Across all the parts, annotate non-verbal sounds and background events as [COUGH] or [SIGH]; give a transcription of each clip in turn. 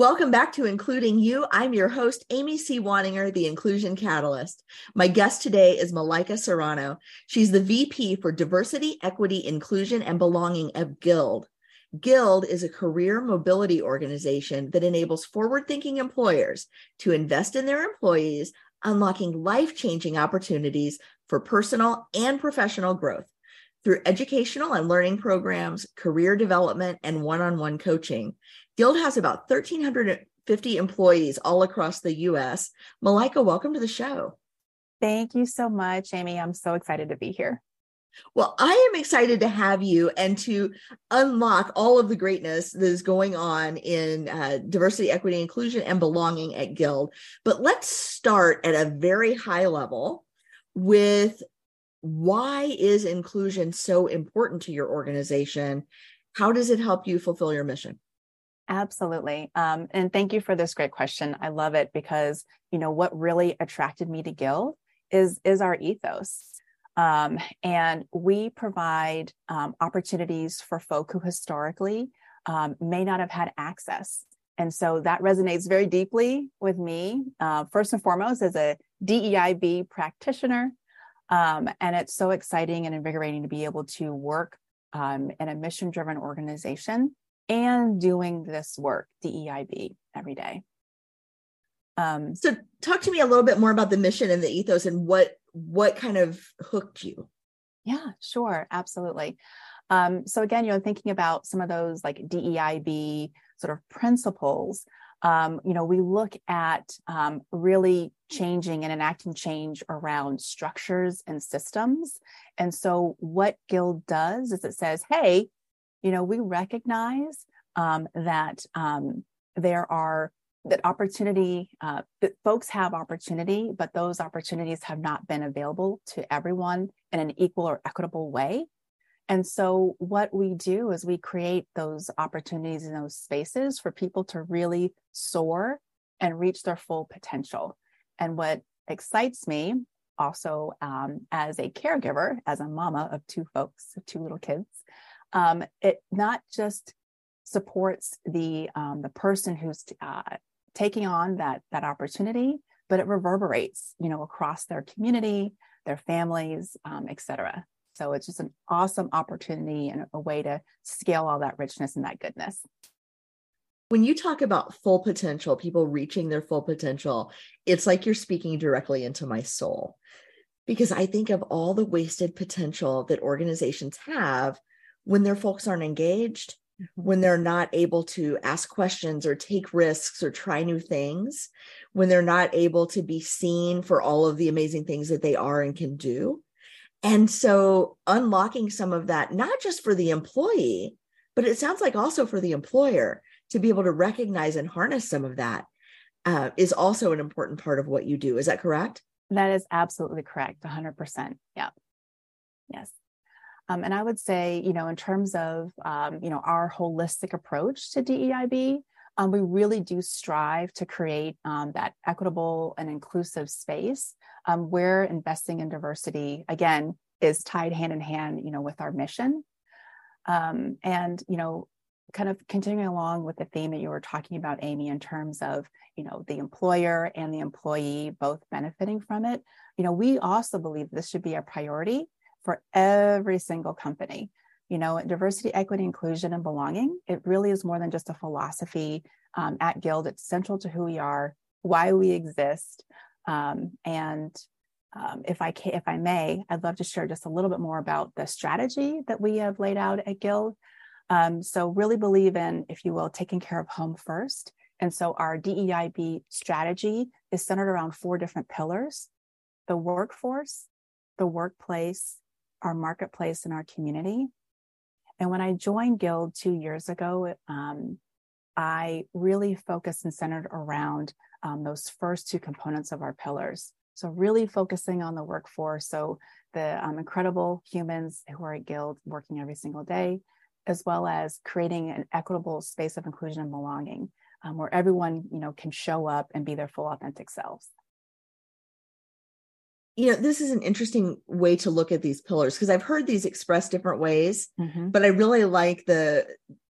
Welcome back to Including You. I'm your host, Amy C. Waninger, the Inclusion Catalyst. My guest today is Malaika Serrano. She's the VP for Diversity, Equity, Inclusion, and Belonging of Guild. Guild is a career mobility organization that enables forward thinking employers to invest in their employees, unlocking life changing opportunities for personal and professional growth. Through educational and learning programs, career development, and one on one coaching, Guild has about 1,350 employees all across the US. Malaika, welcome to the show. Thank you so much, Amy. I'm so excited to be here. Well, I am excited to have you and to unlock all of the greatness that is going on in uh, diversity, equity, inclusion, and belonging at Guild. But let's start at a very high level with why is inclusion so important to your organization? How does it help you fulfill your mission? Absolutely. Um, and thank you for this great question. I love it because, you know, what really attracted me to Guild is, is our ethos. Um, and we provide um, opportunities for folk who historically um, may not have had access. And so that resonates very deeply with me, uh, first and foremost, as a DEIB practitioner. Um, and it's so exciting and invigorating to be able to work um, in a mission driven organization and doing this work, DEIB, every day. Um, so talk to me a little bit more about the mission and the ethos and what what kind of hooked you. Yeah, sure, absolutely. Um, so again, you know, thinking about some of those like DEIB sort of principles, um, you know, we look at um, really changing and enacting change around structures and systems. And so, what Guild does is it says, hey, you know, we recognize um, that um, there are that opportunity uh, that folks have opportunity but those opportunities have not been available to everyone in an equal or equitable way and so what we do is we create those opportunities in those spaces for people to really soar and reach their full potential and what excites me also um, as a caregiver as a mama of two folks two little kids um, it not just supports the um, the person who's uh, taking on that that opportunity, but it reverberates, you know, across their community, their families, um, et cetera. So it's just an awesome opportunity and a way to scale all that richness and that goodness. When you talk about full potential, people reaching their full potential, it's like you're speaking directly into my soul. Because I think of all the wasted potential that organizations have when their folks aren't engaged, mm-hmm. when they're not able to ask questions or take risks or try new things, when they're not able to be seen for all of the amazing things that they are and can do. And so unlocking some of that, not just for the employee, but it sounds like also for the employer to be able to recognize and harness some of that uh, is also an important part of what you do. Is that correct? That is absolutely correct. 100%. Yeah. Yes. Um, and I would say, you know, in terms of, um, you know, our holistic approach to DEIB, um, we really do strive to create um, that equitable and inclusive space um, where investing in diversity, again, is tied hand in hand, you know, with our mission. Um, and, you know, kind of continuing along with the theme that you were talking about, Amy, in terms of, you know, the employer and the employee both benefiting from it, you know, we also believe this should be a priority for every single company. You know, diversity, equity, inclusion, and belonging, it really is more than just a philosophy um, at Guild. It's central to who we are, why we exist. Um, and um, if I can, if I may, I'd love to share just a little bit more about the strategy that we have laid out at Guild. Um, so really believe in, if you will, taking care of home first. And so our DEIB strategy is centered around four different pillars: the workforce, the workplace, our marketplace and our community. And when I joined Guild two years ago, um, I really focused and centered around um, those first two components of our pillars. So, really focusing on the workforce. So, the um, incredible humans who are at Guild working every single day, as well as creating an equitable space of inclusion and belonging um, where everyone you know can show up and be their full authentic selves you know this is an interesting way to look at these pillars because i've heard these expressed different ways mm-hmm. but i really like the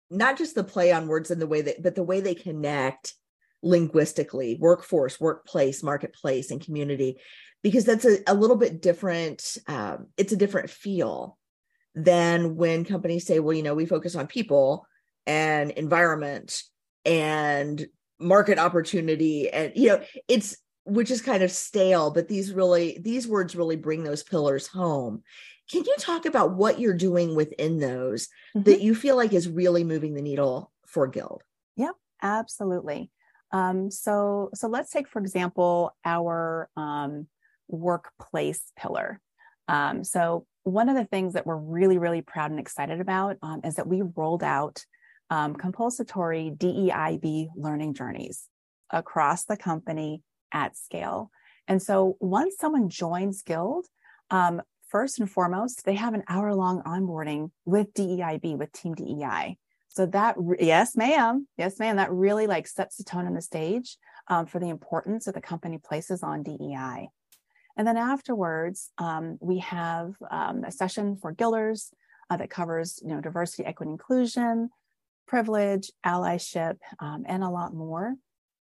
not just the play on words and the way that but the way they connect linguistically workforce workplace marketplace and community because that's a, a little bit different um, it's a different feel than when companies say well you know we focus on people and environment and market opportunity and you know it's which is kind of stale but these really these words really bring those pillars home. Can you talk about what you're doing within those mm-hmm. that you feel like is really moving the needle for guild? Yeah absolutely. Um, so so let's take for example our um, workplace pillar. Um, so one of the things that we're really really proud and excited about um, is that we rolled out um, compulsory deib learning journeys across the company at scale and so once someone joins guild um, first and foremost they have an hour long onboarding with deib with team dei so that, yes, ma'am. Yes, ma'am. That really like sets the tone on the stage um, for the importance that the company places on DEI. And then afterwards, um, we have um, a session for Guilders uh, that covers, you know, diversity, equity, inclusion, privilege, allyship, um, and a lot more.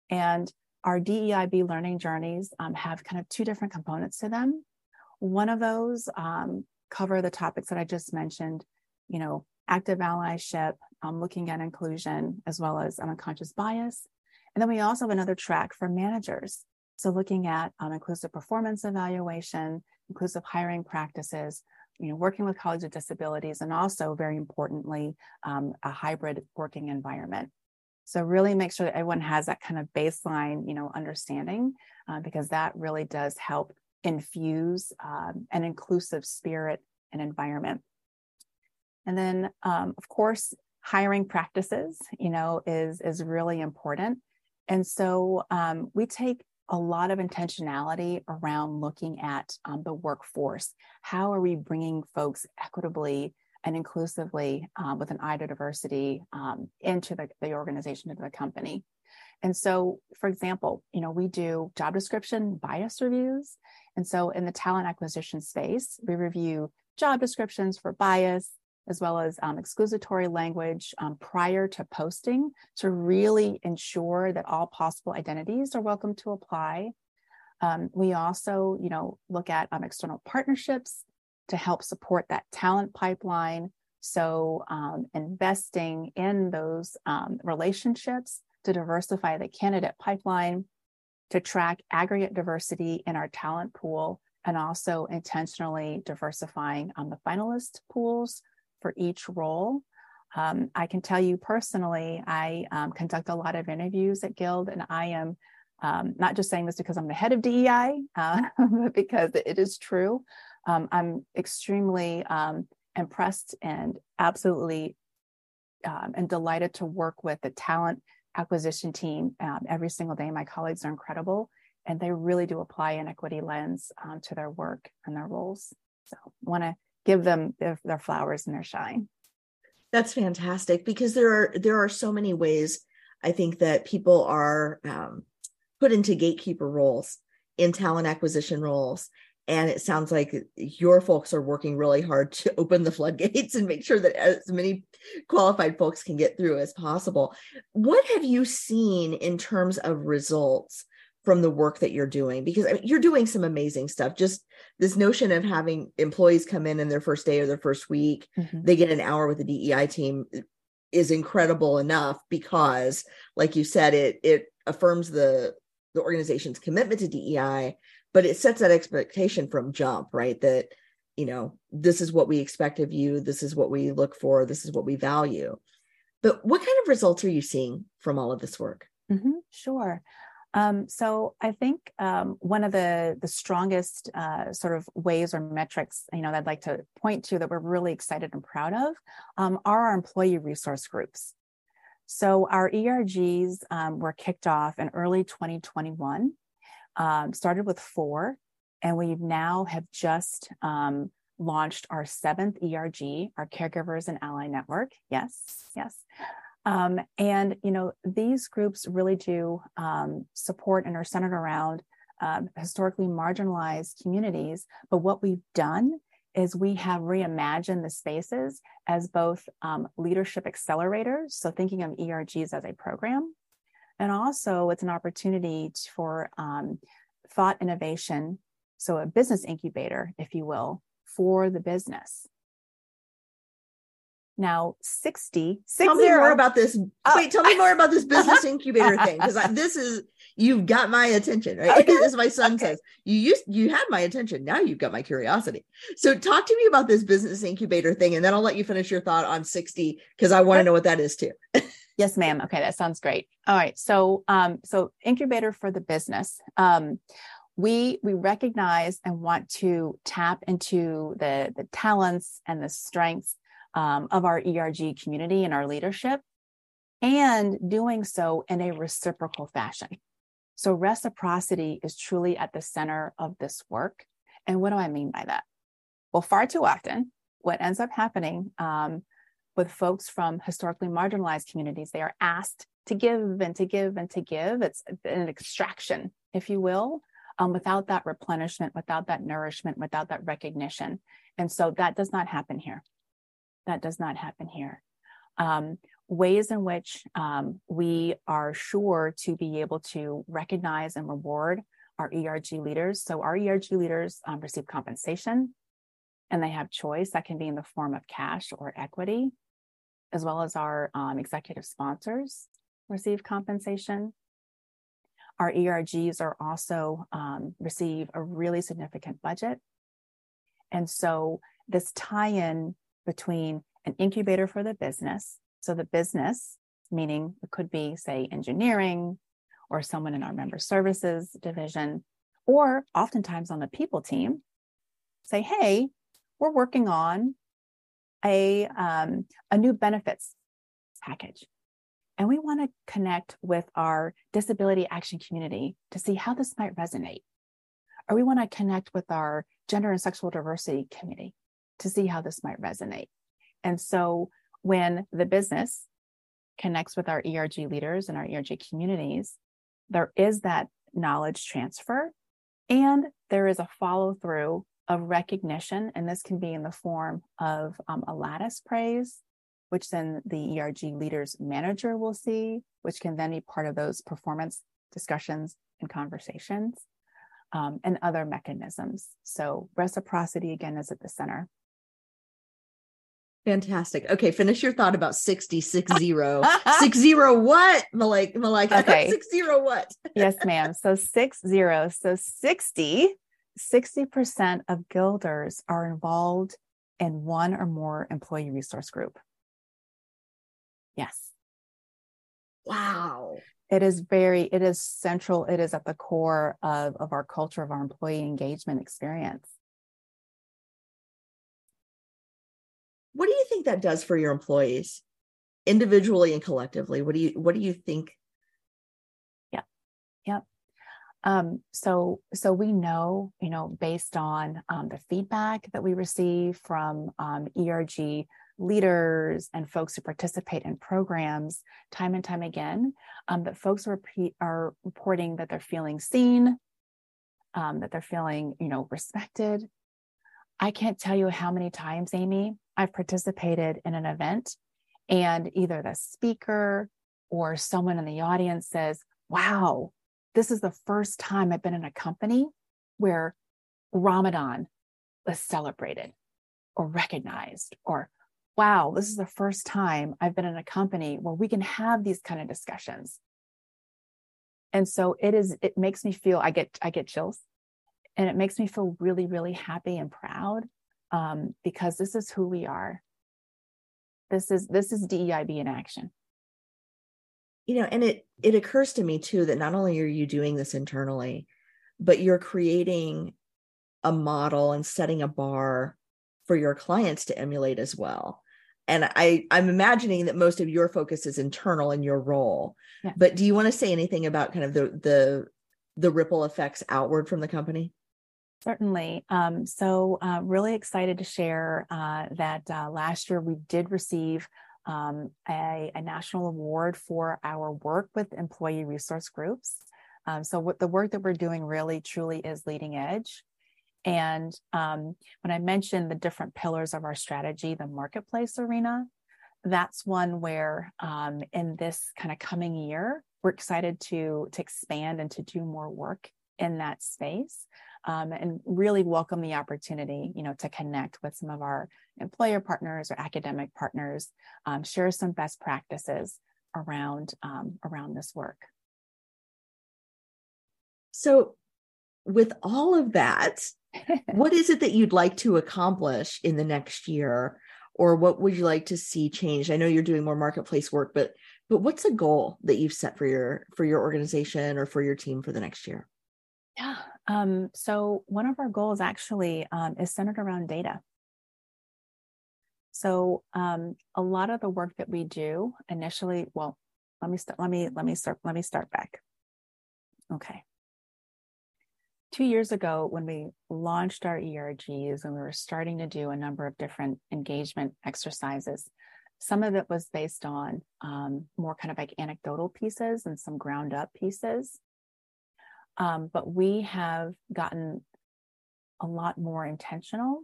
And our DEIB learning journeys um, have kind of two different components to them. One of those um, cover the topics that I just mentioned, you know, active allyship, um, looking at inclusion, as well as unconscious bias. And then we also have another track for managers. So looking at um, inclusive performance evaluation, inclusive hiring practices, you know, working with colleagues with disabilities, and also very importantly, um, a hybrid working environment. So really make sure that everyone has that kind of baseline, you know, understanding, uh, because that really does help infuse um, an inclusive spirit and environment. And then, um, of course, hiring practices, you know, is is really important. And so um, we take a lot of intentionality around looking at um, the workforce. How are we bringing folks equitably and inclusively um, with an eye to diversity um, into the, the organization, into the company? And so, for example, you know, we do job description bias reviews. And so in the talent acquisition space, we review job descriptions for bias, as well as um, exclusatory language um, prior to posting to really ensure that all possible identities are welcome to apply. Um, we also, you know, look at um, external partnerships to help support that talent pipeline. So um, investing in those um, relationships to diversify the candidate pipeline, to track aggregate diversity in our talent pool, and also intentionally diversifying on the finalist pools for each role. Um, I can tell you personally, I um, conduct a lot of interviews at Guild, and I am um, not just saying this because I'm the head of DEI, uh, [LAUGHS] but because it is true. Um, I'm extremely um, impressed and absolutely um, and delighted to work with the talent acquisition team every single day. My colleagues are incredible, and they really do apply an equity lens to their work and their roles. So, want to give them their, their flowers and their shine. That's fantastic because there are there are so many ways i think that people are um, put into gatekeeper roles in talent acquisition roles and it sounds like your folks are working really hard to [LAUGHS] open the floodgates and make sure that as many qualified folks can get through as possible. What have you seen in terms of results from the work that you're doing because I mean, you're doing some amazing stuff just this notion of having employees come in in their first day or their first week mm-hmm. they get an hour with the DEI team is incredible enough because like you said it it affirms the the organization's commitment to DEI but it sets that expectation from jump right that you know this is what we expect of you this is what we look for this is what we value but what kind of results are you seeing from all of this work mm-hmm. sure um, so I think um, one of the the strongest uh, sort of ways or metrics, you know, that I'd like to point to that we're really excited and proud of um, are our employee resource groups. So our ERGs um, were kicked off in early 2021, um, started with four, and we now have just um, launched our seventh ERG, our Caregivers and Ally Network. Yes, yes. Um, and you know these groups really do um, support and are centered around um, historically marginalized communities. But what we've done is we have reimagined the spaces as both um, leadership accelerators, so thinking of ERGs as a program, and also it's an opportunity for um, thought innovation, so a business incubator, if you will, for the business. Now, 60, tell me more about this. Oh. Wait, tell me more about this [LAUGHS] business incubator thing because this is you've got my attention, right? Okay. [LAUGHS] As my son okay. says, you used you had my attention. Now you've got my curiosity. So talk to me about this business incubator thing, and then I'll let you finish your thought on 60 because I want to know what that is too. [LAUGHS] yes, ma'am. Okay, that sounds great. All right. So um, so incubator for the business. Um, we we recognize and want to tap into the the talents and the strengths um, of our ERG community and our leadership, and doing so in a reciprocal fashion. So, reciprocity is truly at the center of this work. And what do I mean by that? Well, far too often, what ends up happening um, with folks from historically marginalized communities, they are asked to give and to give and to give. It's an extraction, if you will, um, without that replenishment, without that nourishment, without that recognition. And so that does not happen here. That does not happen here. Um, ways in which um, we are sure to be able to recognize and reward our ERG leaders. So, our ERG leaders um, receive compensation and they have choice that can be in the form of cash or equity, as well as our um, executive sponsors receive compensation. Our ERGs are also um, receive a really significant budget. And so, this tie in between an incubator for the business. So the business, meaning it could be, say, engineering or someone in our member services division, or oftentimes on the people team, say, hey, we're working on a, um, a new benefits package. And we want to connect with our disability action community to see how this might resonate. Or we want to connect with our gender and sexual diversity committee to see how this might resonate. And so when the business connects with our ERG leaders and our ERG communities, there is that knowledge transfer and there is a follow through of recognition. And this can be in the form of um, a lattice praise, which then the ERG leaders manager will see, which can then be part of those performance discussions and conversations. Um, and other mechanisms. So, reciprocity again is at the center. Fantastic. Okay, finish your thought about 60, six [LAUGHS] zero. six zero what? Malaika, Malaika. [LAUGHS] Okay. six zero what? [LAUGHS] yes, ma'am. So six zero. So 60, 60% of guilders are involved in one or more employee resource group. Yes. Wow. It is very, it is central. It is at the core of, of our culture, of our employee engagement experience. Think that does for your employees individually and collectively? What do you what do you think? Yeah yeah um, so so we know you know based on um, the feedback that we receive from um, erg leaders and folks who participate in programs time and time again um, that folks are, are reporting that they're feeling seen um, that they're feeling you know respected i can't tell you how many times amy I've participated in an event and either the speaker or someone in the audience says, Wow, this is the first time I've been in a company where Ramadan was celebrated or recognized, or wow, this is the first time I've been in a company where we can have these kind of discussions. And so it is, it makes me feel, I get, I get chills and it makes me feel really, really happy and proud um, because this is who we are. This is this is DEIB in action. You know, and it it occurs to me too that not only are you doing this internally, but you're creating a model and setting a bar for your clients to emulate as well. And I I'm imagining that most of your focus is internal in your role. Yeah. But do you want to say anything about kind of the the the ripple effects outward from the company? Certainly. Um, so, uh, really excited to share uh, that uh, last year we did receive um, a, a, national award for our work with employee resource groups. Um, so, what the work that we're doing really truly is leading edge. And um, when I mentioned the different pillars of our strategy, the marketplace arena, that's one where um, in this kind of coming year, we're excited to, to expand and to do more work in that space. Um, and really welcome the opportunity, you know, to connect with some of our employer partners or academic partners, um, share some best practices around um, around this work. So, with all of that, [LAUGHS] what is it that you'd like to accomplish in the next year? Or what would you like to see changed i know you're doing more marketplace work but but what's a goal that you've set for your for your organization or for your team for the next year? Yeah um, so one of our goals actually um, is centered around data. So um, a lot of the work that we do initially well let me start let me let me start let me start back. Okay. Two years ago when we launched our ERGs and we were starting to do a number of different engagement exercises, some of it was based on um, more kind of like anecdotal pieces and some ground up pieces. Um, but we have gotten a lot more intentional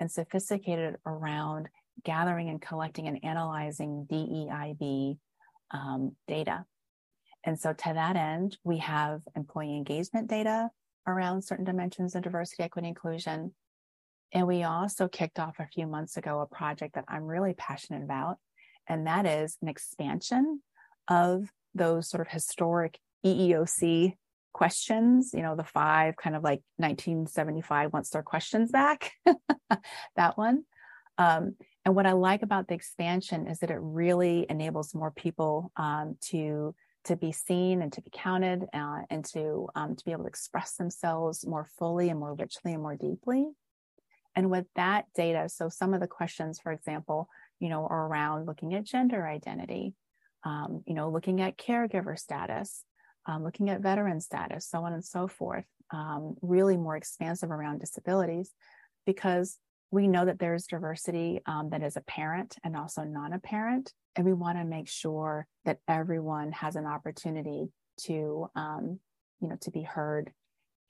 and sophisticated around gathering and collecting and analyzing DEIB um, data. And so, to that end, we have employee engagement data, around certain dimensions of diversity, equity, inclusion. And we also kicked off a few months ago a project that I'm really passionate about, and that is an expansion of those sort of historic EEOC questions, you know, the five kind of like 1975 wants their questions back, [LAUGHS] that one. Um, and what I like about the expansion is that it really enables more people um, to to be seen and to be counted uh, and to um, to be able to express themselves more fully and more richly and more deeply and with that data so some of the questions for example you know are around looking at gender identity um, you know looking at caregiver status um, looking at veteran status so on and so forth um, really more expansive around disabilities because we know that there's diversity um, that is apparent and also non-apparent and we want to make sure that everyone has an opportunity to um, you know to be heard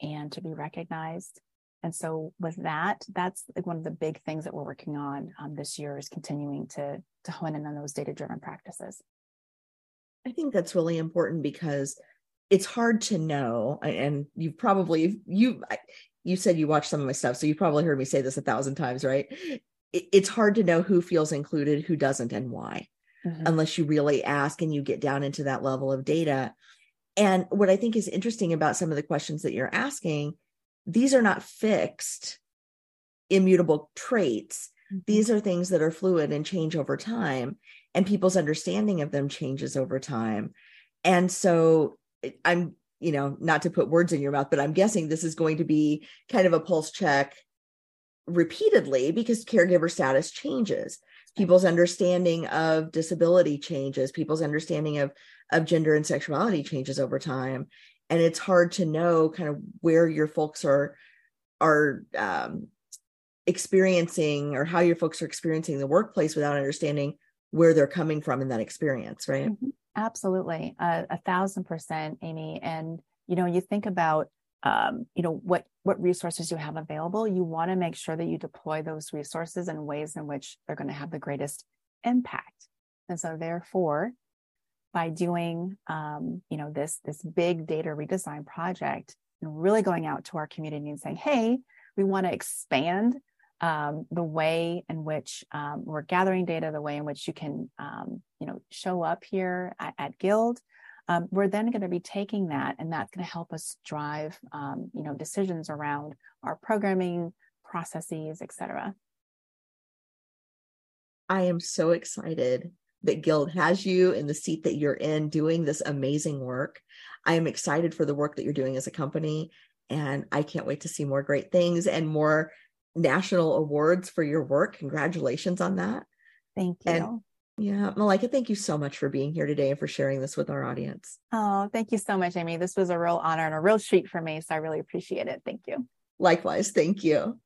and to be recognized. And so with that that's like one of the big things that we're working on um, this year is continuing to to hone in on those data driven practices. I think that's really important because it's hard to know and you've probably you you said you watched some of my stuff, so you probably heard me say this a thousand times, right? it's hard to know who feels included, who doesn't, and why, mm-hmm. unless you really ask and you get down into that level of data. And what I think is interesting about some of the questions that you're asking, these are not fixed, immutable traits. Mm-hmm. These are things that are fluid and change over time, and people's understanding of them changes over time. And so I'm you know, not to put words in your mouth, but I'm guessing this is going to be kind of a pulse check repeatedly because caregiver status changes. People's understanding of disability changes, people's understanding of, of gender and sexuality changes over time. And it's hard to know kind of where your folks are are um, experiencing or how your folks are experiencing the workplace without understanding where they're coming from in that experience, right? Mm-hmm. Absolutely, uh, a thousand percent, Amy. And you know, you think about um, you know what what resources you have available. You want to make sure that you deploy those resources in ways in which they're going to have the greatest impact. And so, therefore, by doing um, you know this this big data redesign project and really going out to our community and saying, hey, we want to expand um, the way in which um, we're gathering data, the way in which you can, um, you know, show up here at, at Guild. Um, we're then going to be taking that, and that's going to help us drive, um, you know, decisions around our programming processes, et cetera. I am so excited that Guild has you in the seat that you're in doing this amazing work. I am excited for the work that you're doing as a company, and I can't wait to see more great things and more national awards for your work. Congratulations on that. Thank you. And yeah, Malaika, thank you so much for being here today and for sharing this with our audience. Oh, thank you so much, Amy. This was a real honor and a real treat for me. So I really appreciate it. Thank you. Likewise. Thank you.